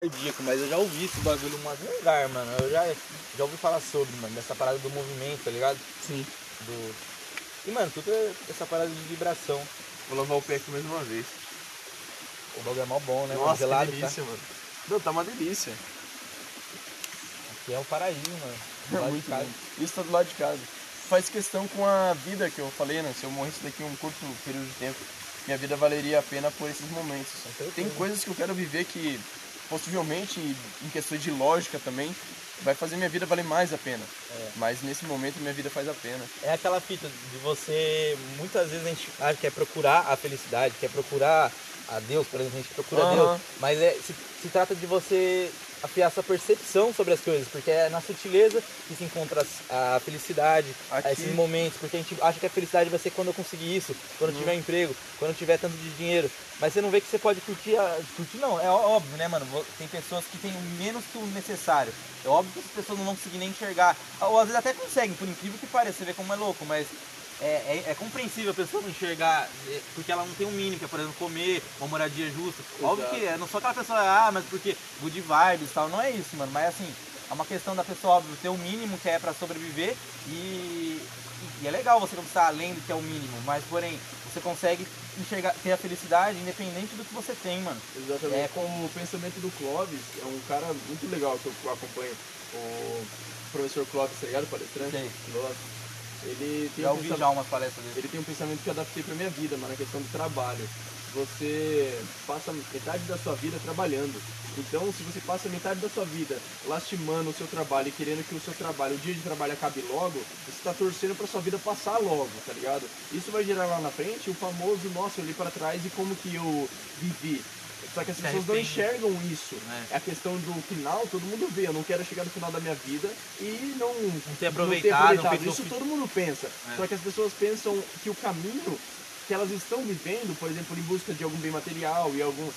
cardíaco, mas eu já ouvi esse bagulho em algum lugar, mano. Eu já, já ouvi falar sobre, mano, dessa parada do movimento, tá ligado? Sim. Do... E, mano, tudo é essa parada de vibração. Vou lavar o pé aqui mais uma vez. O bagulho é mó bom, né? Nossa, Gelado, que delícia, mano. Não, tá uma delícia. tá? Aqui é um paraíso, mano. Do lado de Muito casa. bom. Isso tá do lado de casa. Faz questão com a vida que eu falei, né? Se eu morresse daqui a um curto período de tempo, minha vida valeria a pena por esses momentos. Tem coisas que eu quero viver que, possivelmente, em questões de lógica também, vai fazer minha vida valer mais a pena. É. Mas nesse momento minha vida faz a pena. É aquela fita de você. Muitas vezes a gente acha que quer procurar a felicidade, quer procurar a Deus, por exemplo, a gente procura Aham. Deus. Mas é, se, se trata de você afiar sua percepção sobre as coisas, porque é na sutileza que se encontra a felicidade, Aqui- esses momentos, porque a gente acha que a felicidade vai ser quando eu conseguir isso, quando eu tiver um emprego, quando eu tiver tanto de dinheiro. Mas você não vê que você pode curtir a. Curtir não, é óbvio, né, mano? Tem pessoas que têm menos que o necessário. É óbvio que as pessoas não vão conseguir nem enxergar. Ou às vezes até conseguem, por incrível que pareça, você vê como é louco, mas. É, é, é compreensível a pessoa não enxergar, é, porque ela não tem um mínimo, que é, por exemplo, comer, uma moradia justa. Óbvio que é, não só aquela pessoa, ah, mas porque good vibes e tal, não é isso, mano. Mas assim, é uma questão da pessoa, óbvio, ter o mínimo que é pra sobreviver e, e é legal você conquistar além do que é o mínimo, mas porém, você consegue enxergar, ter a felicidade independente do que você tem, mano. Exatamente. É, com o pensamento do Clóvis, é um cara muito legal que eu acompanho. O professor Clóvis, tá ligado? Palestrante. Sei. Filósofo. Ele tem Já um ouvi pensamento- já umas palestras dele. ele tem um pensamento que eu adaptei pra minha vida, mano, na questão do trabalho. Você passa metade da sua vida trabalhando. Então, se você passa metade da sua vida lastimando o seu trabalho e querendo que o seu trabalho, o dia de trabalho acabe logo, você tá torcendo pra sua vida passar logo, tá ligado? Isso vai gerar lá na frente o famoso, nossa, eu olhei pra trás e como que eu vivi. Só que as pessoas não enxergam isso. É. É a questão do final, todo mundo vê. Eu não quero chegar no final da minha vida e não, ter aproveitado, não feito Isso o fi- todo mundo pensa. É. Só que as pessoas pensam que o caminho que elas estão vivendo, por exemplo, em busca de algum bem material e algum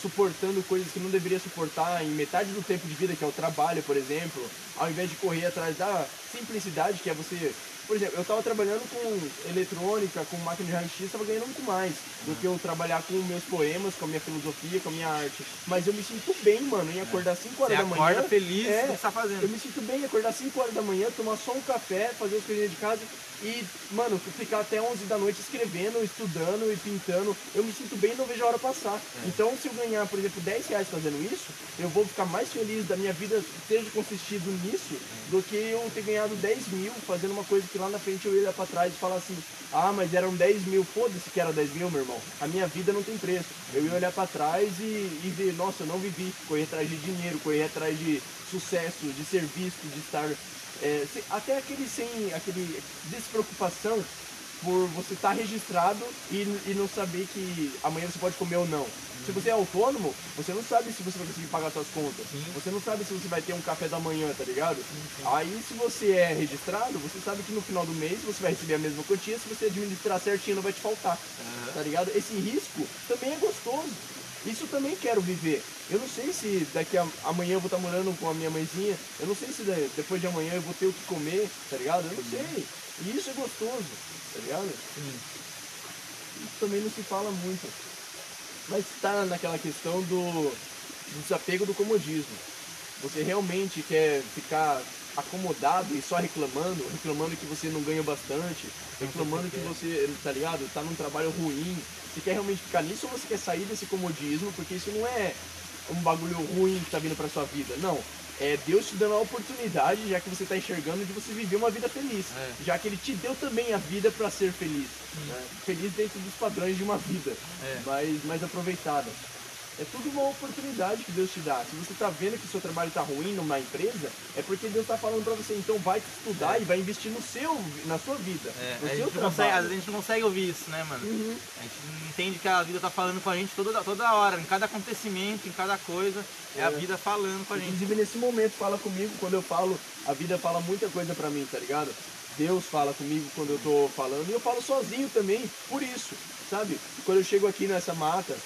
suportando coisas que não deveria suportar em metade do tempo de vida, que é o trabalho, por exemplo, ao invés de correr atrás da simplicidade, que é você. Por exemplo, eu estava trabalhando com eletrônica, com máquina de raio-x, estava ganhando muito mais do que eu trabalhar com meus poemas, com a minha filosofia, com a minha arte. Mas eu me sinto bem, mano, em acordar 5 Você horas da manhã. acorda feliz É, do que você tá fazendo. eu me sinto bem em acordar 5 horas da manhã, tomar só um café, fazer as coisinhas de casa e, mano, ficar até 11 da noite escrevendo, estudando e pintando. Eu me sinto bem e não vejo a hora passar. É. Então, se eu ganhar, por exemplo, 10 reais fazendo isso, eu vou ficar mais feliz da minha vida ter consistido nisso do que eu ter ganhado 10 mil fazendo uma coisa que lá na frente eu ia pra trás e falar assim: ah, mas eram 10 mil, foda-se que era 10 mil, meu irmão. A minha vida não tem preço. Eu ia olhar pra trás e, e ver, nossa, eu não vivi, correr atrás de dinheiro, correr atrás de sucesso, de ser visto, de estar. é, até aquele sem. aquele despreocupação por você estar registrado e, e não saber que amanhã você pode comer ou não. Se você é autônomo, você não sabe se você vai conseguir pagar suas contas. Sim. Você não sabe se você vai ter um café da manhã, tá ligado? Aí se você é registrado, você sabe que no final do mês você vai receber a mesma quantia, se você administrar certinho não vai te faltar. Tá ligado? Esse risco também é gostoso. Isso também quero viver. Eu não sei se daqui a amanhã eu vou estar morando com a minha mãezinha. Eu não sei se depois de amanhã eu vou ter o que comer, tá ligado? Eu não sei. E isso é gostoso, tá ligado? Isso também não se fala muito. Mas tá naquela questão do, do desapego do comodismo. Você realmente quer ficar acomodado e só reclamando, reclamando que você não ganha bastante, reclamando que você, tá ligado, tá num trabalho ruim. Você quer realmente ficar nisso ou você quer sair desse comodismo? Porque isso não é um bagulho ruim que tá vindo pra sua vida. Não. É Deus te dando a oportunidade, já que você tá enxergando, de você viver uma vida feliz. É. Já que Ele te deu também a vida pra ser feliz. né? Feliz dentro dos padrões de uma vida, É. mais, mais aproveitada. É tudo uma oportunidade que Deus te dá. Se você tá vendo que o seu trabalho tá ruim numa empresa, é porque Deus tá falando pra você, então vai estudar e vai investir no seu, na sua vida, É, no a, seu trabalho. consegue, às vezes a gente não consegue ouvir isso, né, mano? Uhum. A gente entende que a vida tá falando com a gente toda, toda hora, em cada acontecimento, em cada coisa, é, a É. vida falando com a gente. Inclusive nesse momento fala comigo quando eu falo, a vida fala muita coisa pra mim, tá ligado? Deus fala comigo quando eu tô falando e eu falo sozinho também, por isso, sabe? Quando eu chego aqui nessa mata,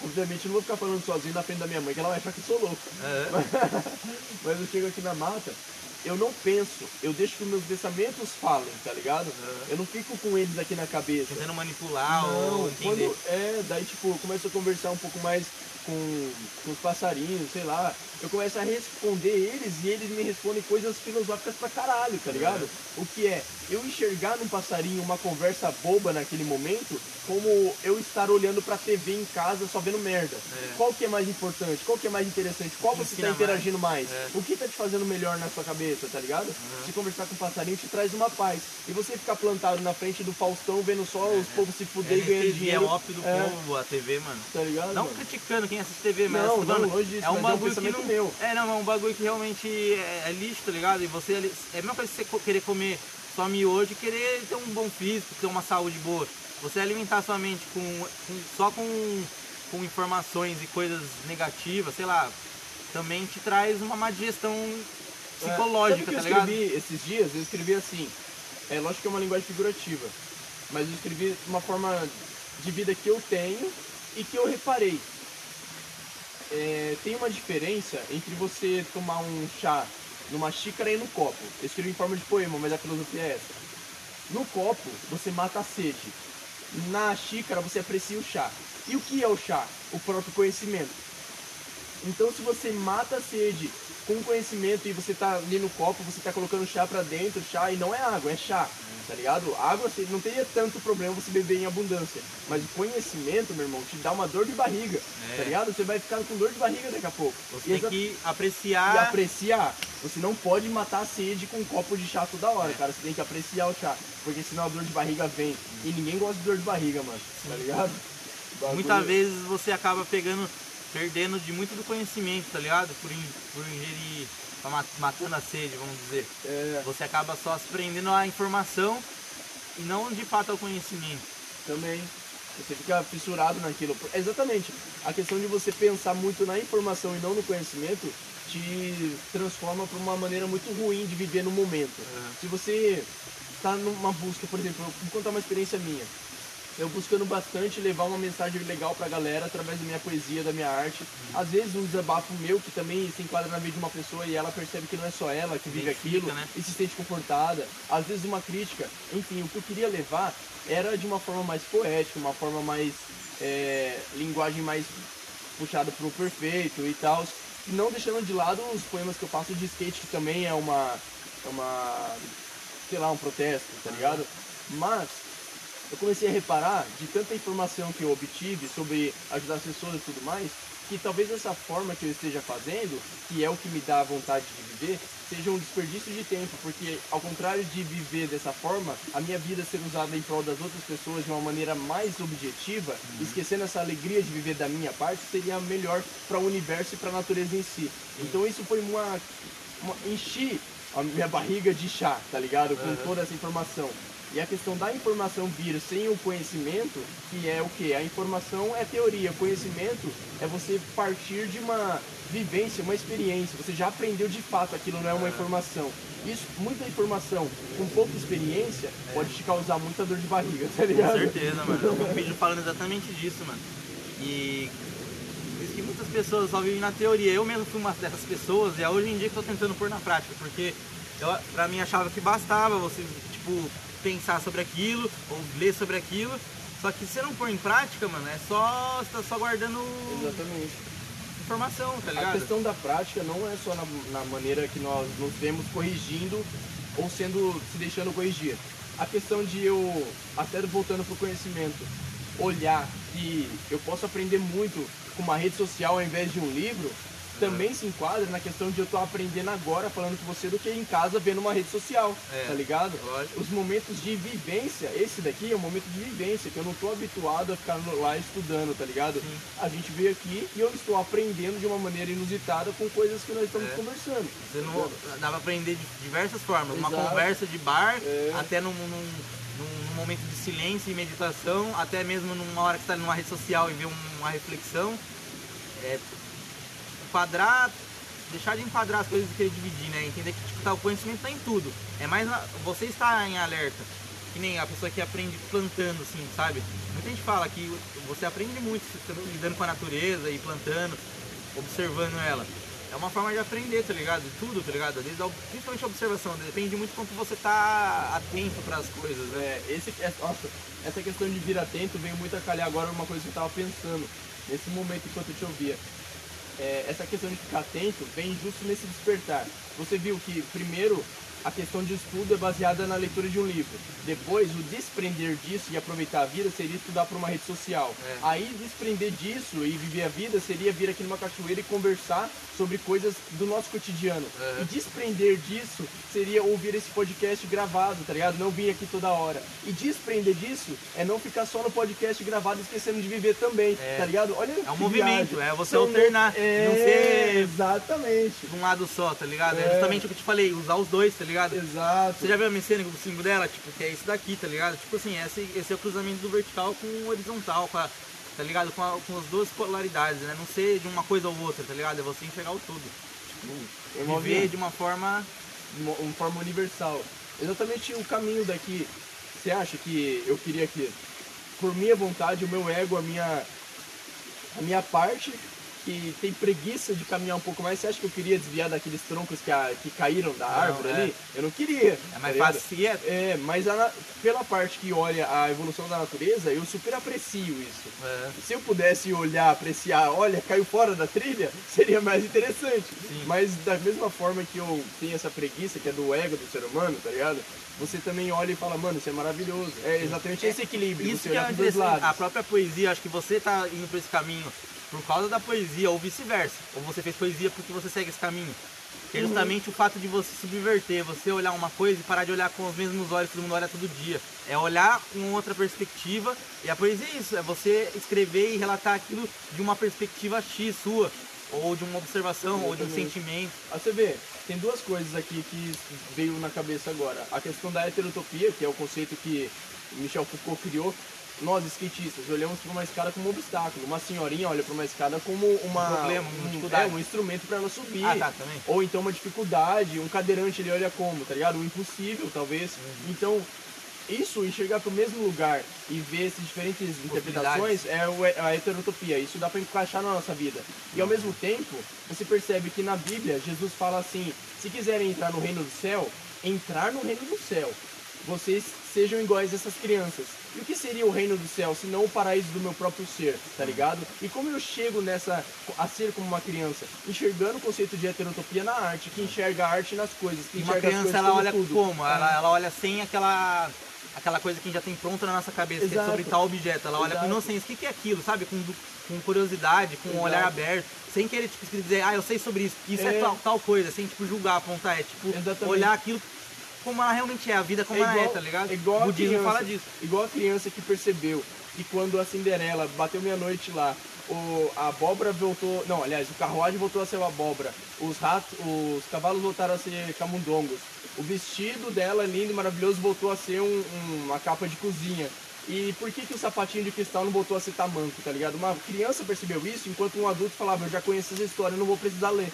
obviamente eu não vou ficar falando sozinho na frente da minha mãe, que ela vai achar que eu sou louco. É. Mas eu chego aqui na mata, eu não penso, eu deixo que meus pensamentos falem, tá ligado? Eu não fico com eles aqui na cabeça. Tentando manipular Não, ou entender. quando é, daí tipo, eu começo a conversar um pouco mais com, com os passarinhos, sei lá. Eu começo a responder eles e eles me respondem coisas filosóficas pra caralho, tá ligado? O que é eu enxergar num passarinho uma conversa boba naquele momento, como eu estar olhando pra TV em casa só vendo merda. É. Qual que é mais importante? Qual que é mais interessante? Qual você tá interagindo mais? É. O que tá te fazendo melhor na sua cabeça, tá ligado? Se conversar com um passarinho te traz uma paz. E você ficar plantado na frente do Faustão vendo só os povos se fuder e ganhando NTV, dinheiro. é ópio do É. povo, a TV, mano. Tá ligado? Não mano? criticando quem assiste TV, mas Não, não, mano, disso, é um mas é um bagulho que não. meu. É, não, é um bagulho que realmente é, é lixo, tá ligado? E você é a mesma coisa que você querer comer só miojo e querer ter um bom físico, ter uma saúde boa. Você alimentar sua mente com, com- só com, com informações e coisas negativas, sei lá, também te traz uma má digestão É, psicológica, o tá ligado? eu escrevi esses dias? Eu escrevi assim. É lógico que é uma linguagem figurativa. Mas eu escrevi uma forma de vida que eu tenho e que eu reparei. É, tem uma diferença entre você tomar um chá numa xícara e no copo. Eu escrevi em forma de poema, mas a filosofia é essa. No copo, você mata a sede. Na xícara, você aprecia o chá. E o que é o chá? O próprio conhecimento. Então, se você mata a sede com conhecimento e você tá ali no copo, você tá colocando chá pra dentro, chá, e não é água, é chá, tá ligado? Água, você não teria tanto problema você beber em abundância. Mas o conhecimento, meu irmão, te dá uma dor de barriga, É. tá ligado? Você vai ficar com dor de barriga daqui a pouco. Você E tem que e apreciar. apreciar. Você não pode matar a sede com um copo de chá toda hora, É. cara. Você tem que apreciar o chá. Porque senão a dor de barriga vem. E ninguém gosta de dor de barriga, mano. Tá ligado? Muitas vezes você acaba pegando, perdendo de muito do conhecimento, tá ligado? Por, por ingerir, tá ma- matando a sede, vamos dizer. É, Você acaba só se prendendo à informação e não de fato ao conhecimento. também. Você fica fissurado naquilo. Exatamente. A questão de você pensar muito na informação e não no conhecimento te transforma para uma maneira muito ruim de viver no momento. Se você está numa busca, por exemplo, eu vou contar uma experiência minha. Eu buscando bastante levar uma mensagem legal pra galera através da minha poesia, da minha arte. Às vezes um desabafo meu que também se enquadra na vida de uma pessoa e ela percebe que não é só ela que vive aquilo né? e se sente confortada. Às vezes uma crítica. Enfim, o que eu queria levar era de uma forma mais poética, uma forma mais. é, linguagem mais puxada pro perfeito e tal. Não deixando de lado os poemas que eu faço de skate, que também é uma. É uma. sei lá, um protesto, tá ligado? Mas eu comecei a reparar de tanta informação que eu obtive sobre ajudar as pessoas e tudo mais, que talvez essa forma que eu esteja fazendo, que é o que me dá vontade de viver, seja um desperdício de tempo, porque ao contrário de viver dessa forma, a minha vida ser usada em prol das outras pessoas de uma maneira mais objetiva, esquecendo essa alegria de viver da minha parte, seria melhor para o universo e para a natureza em si. Então isso foi uma, uma enchi a minha barriga de chá, tá ligado? Com toda essa informação. E a questão da informação vir sem o conhecimento, que é o que? A informação é teoria, conhecimento é você partir de uma vivência, uma experiência. Você já aprendeu de fato, aquilo não é uma informação. Isso, muita informação com pouca experiência pode te causar muita dor de barriga, tá Com ligado? certeza, mano. Eu vi um vídeo falando exatamente disso, mano. E diz que muitas pessoas só vivem na teoria. Eu mesmo fui uma dessas pessoas e é hoje em dia que eu tô tentando pôr na prática, porque eu, pra mim achava que bastava você, tipo, pensar sobre aquilo ou ler sobre aquilo. Só que se você não pôr em prática, mano, é só. Você tá só guardando Exatamente. informação, tá A ligado? questão da prática não é só na, na maneira que nós nos vemos corrigindo ou sendo se deixando corrigir. A questão de eu, até voltando pro conhecimento, olhar que eu posso aprender muito com uma rede social ao invés de um livro, também se enquadra na questão de eu estar aprendendo agora falando com você do que em casa vendo uma rede social, É, tá ligado? lógico. Os momentos de vivência, esse daqui é um momento de vivência, que eu não tô habituado a ficar lá estudando, tá ligado? Sim. A gente veio aqui e eu estou aprendendo de uma maneira inusitada com coisas que nós estamos É. conversando. Você não dá pra aprender de diversas formas. Uma Exato. conversa de bar, É. até num, num, num- momento de silêncio e meditação, até mesmo numa hora que você tá numa rede social e vê um- uma reflexão. É, enquadrar, deixar de enquadrar as coisas e querer dividir, né? Entender que tipo, tá, o conhecimento tá em tudo. É mais você está em alerta. Que nem a pessoa que aprende plantando, assim, sabe? Muita gente fala que você aprende muito lidando com a natureza e plantando, observando ela. É uma forma de aprender, tá ligado? De tudo, tá ligado? Desde a, principalmente a observação, depende muito quanto você tá atento para as coisas, né? É, esse, é, nossa, essa questão de vir atento veio muito a calhar agora uma coisa que eu tava pensando. nesse momento enquanto eu te ouvia. É, essa questão de ficar atento vem justo nesse despertar. Você viu que, primeiro, a questão de estudo é baseada na leitura de um livro. Depois, o desprender disso e aproveitar a vida seria estudar por uma rede social. É. Aí, desprender disso e viver a vida seria vir aqui numa cachoeira e conversar sobre coisas do nosso cotidiano. É. E desprender disso seria ouvir esse podcast gravado, tá ligado? Não vir aqui toda hora. E desprender disso é não ficar só no podcast gravado esquecendo de viver também, É. tá ligado? Olha É um movimento, viagem. é você São- alternar, É, não ser Exatamente. de um lado só, tá ligado? É, É. justamente o que eu te falei, usar os dois, tá ligado? Exato. Você já viu a mecânica do símbolo dela? Tipo, que é isso daqui, tá ligado? Tipo assim, esse, esse é o cruzamento do vertical com o horizontal, com a, tá ligado? Com, a- com as duas polaridades, né? Não ser de uma coisa ou outra, tá ligado? É você enxergar o todo. Uma Viver de uma forma. uma, uma forma universal. Exatamente o caminho daqui. Você acha que eu queria que, por minha vontade, o meu ego, a minha, a minha parte, que tem preguiça de caminhar um pouco mais, você acha que eu queria desviar daqueles troncos que, a- que caíram da Não, árvore é. ali? Eu não queria. É tá mais fácil seguir. é- É, mas a pela parte que olha a evolução da natureza, eu super aprecio isso. É. Se eu pudesse olhar, apreciar, olha, caiu fora da trilha, seria mais interessante. Sim. Mas da mesma forma que eu tenho essa preguiça, que é do ego do ser humano, tá ligado? Você também olha e fala, mano, isso é maravilhoso. É exatamente esse equilíbrio, Isso você que é dois interessante. lados. A própria poesia, acho que você tá indo por esse caminho por causa da poesia, ou vice-versa. Ou você fez poesia porque você segue esse caminho. Que é Uhum. justamente o fato de você subverter, você olhar uma coisa e parar de olhar com os mesmos olhos que todo mundo olha todo dia. É olhar com outra perspectiva. E a poesia é isso, é você escrever e relatar aquilo de uma perspectiva X sua. Ou de uma observação, ou de um sentimento. Ah, você vê, tem duas coisas aqui que veio na cabeça agora. A questão da heterotopia, que é o conceito que Michel Foucault criou. Nós, skatistas, olhamos para uma escada como um obstáculo. Uma senhorinha olha para uma escada como uma, Um problema, uma um, dificuldade. é, um instrumento para ela subir. Ah, tá, também. Ou então uma dificuldade, um cadeirante ele olha como, tá ligado? O impossível, talvez. Uhum. Então, isso, enxergar para o mesmo lugar e ver essas diferentes interpretações é é a heterotopia. Isso dá para encaixar na nossa vida. E ao mesmo tempo, você percebe que na Bíblia, Jesus fala assim: se quiserem entrar no reino do céu, entrar no reino do céu. Vocês sejam iguais a essas crianças. E o que seria o reino do céu, se não o paraíso do meu próprio ser, tá ligado? E como eu chego nessa a ser como uma criança, enxergando o conceito de heterotopia na arte, que enxerga a arte nas coisas, que E uma enxerga as criança, coisas ela olha tudo. como? Ela, ela olha sem aquela aquela coisa que já tem pronta na nossa cabeça, que é Exato. sobre tal objeto. Ela olha com Exato. inocência. O que, é aquilo, sabe? Com, com curiosidade, com um Exato. olhar aberto. Sem querer tipo, dizer, ah, eu sei sobre isso. Isso é, É. tal, tal coisa. Sem tipo, julgar, apontar. É tipo, Exatamente. olhar aquilo como ela realmente é. A vida como ela é, tá ligado? é igual o a budismo criança, fala disso. Igual a criança que percebeu que quando a Cinderela bateu meia-noite lá, o, a abóbora voltou. Não, aliás, o carruagem voltou a ser uma abóbora. Os ratos, os cavalos voltaram a ser camundongos. O vestido dela, lindo e maravilhoso, voltou a ser um- um- uma capa de cozinha. E por que, que o sapatinho de cristal não voltou a ser tamanco, tá ligado? Uma criança percebeu isso, enquanto um adulto falava, eu já conheço essa história, não vou precisar ler.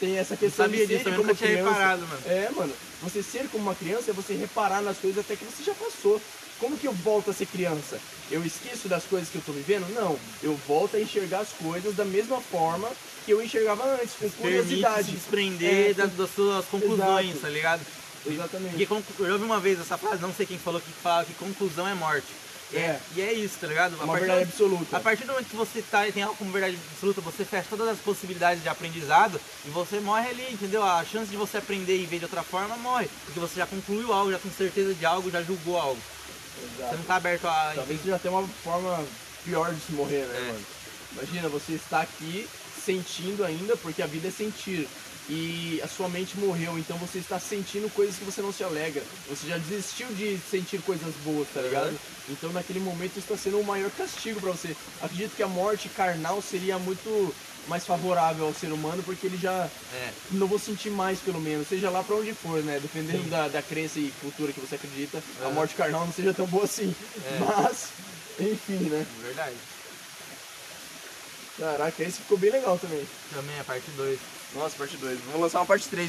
Tem essa questão de ser disso, como nunca criança. reparado, mano. É, mano. Você ser como uma criança é você reparar nas coisas até que você já passou. Como que eu volto a ser criança? Eu esqueço das coisas que eu tô vivendo? Não. Eu volto a enxergar as coisas da mesma forma que eu enxergava antes, com Permite se curiosidade. desprender É, da- das suas conclusões, Exato. tá ligado? Exatamente. Conclu- eu já ouvi uma vez essa frase, não sei quem falou, que fala que conclusão é morte. É, É. e é isso, tá ligado? A Uma verdade do- absoluta. A partir do momento que você tá, tem algo como verdade absoluta, você fecha todas as possibilidades de aprendizado e você morre ali, entendeu? A chance de você aprender e ver de outra forma morre. Porque você já concluiu algo, já tem certeza de algo, já julgou algo. Você Exato. não tá aberto a. Talvez seja até uma forma pior de se morrer, né, É. mano? Imagina, você está aqui sentindo ainda, porque a vida é sentir. E a sua mente morreu, então você está sentindo coisas que você não se alegra. Você já desistiu de sentir coisas boas, tá ligado? Uhum. Então naquele momento está sendo o maior castigo pra você. Acredito que a morte carnal seria muito mais favorável ao ser humano, porque ele já É. não vou sentir mais, pelo menos, seja lá pra onde for, né? Dependendo Sim. da, da crença e cultura que você acredita, a É. morte carnal não seja tão boa assim. É. Mas, enfim, né? Verdade. Caraca, esse ficou bem legal também. Também a parte 2. Nossa, parte 2. Vamos lançar uma parte 3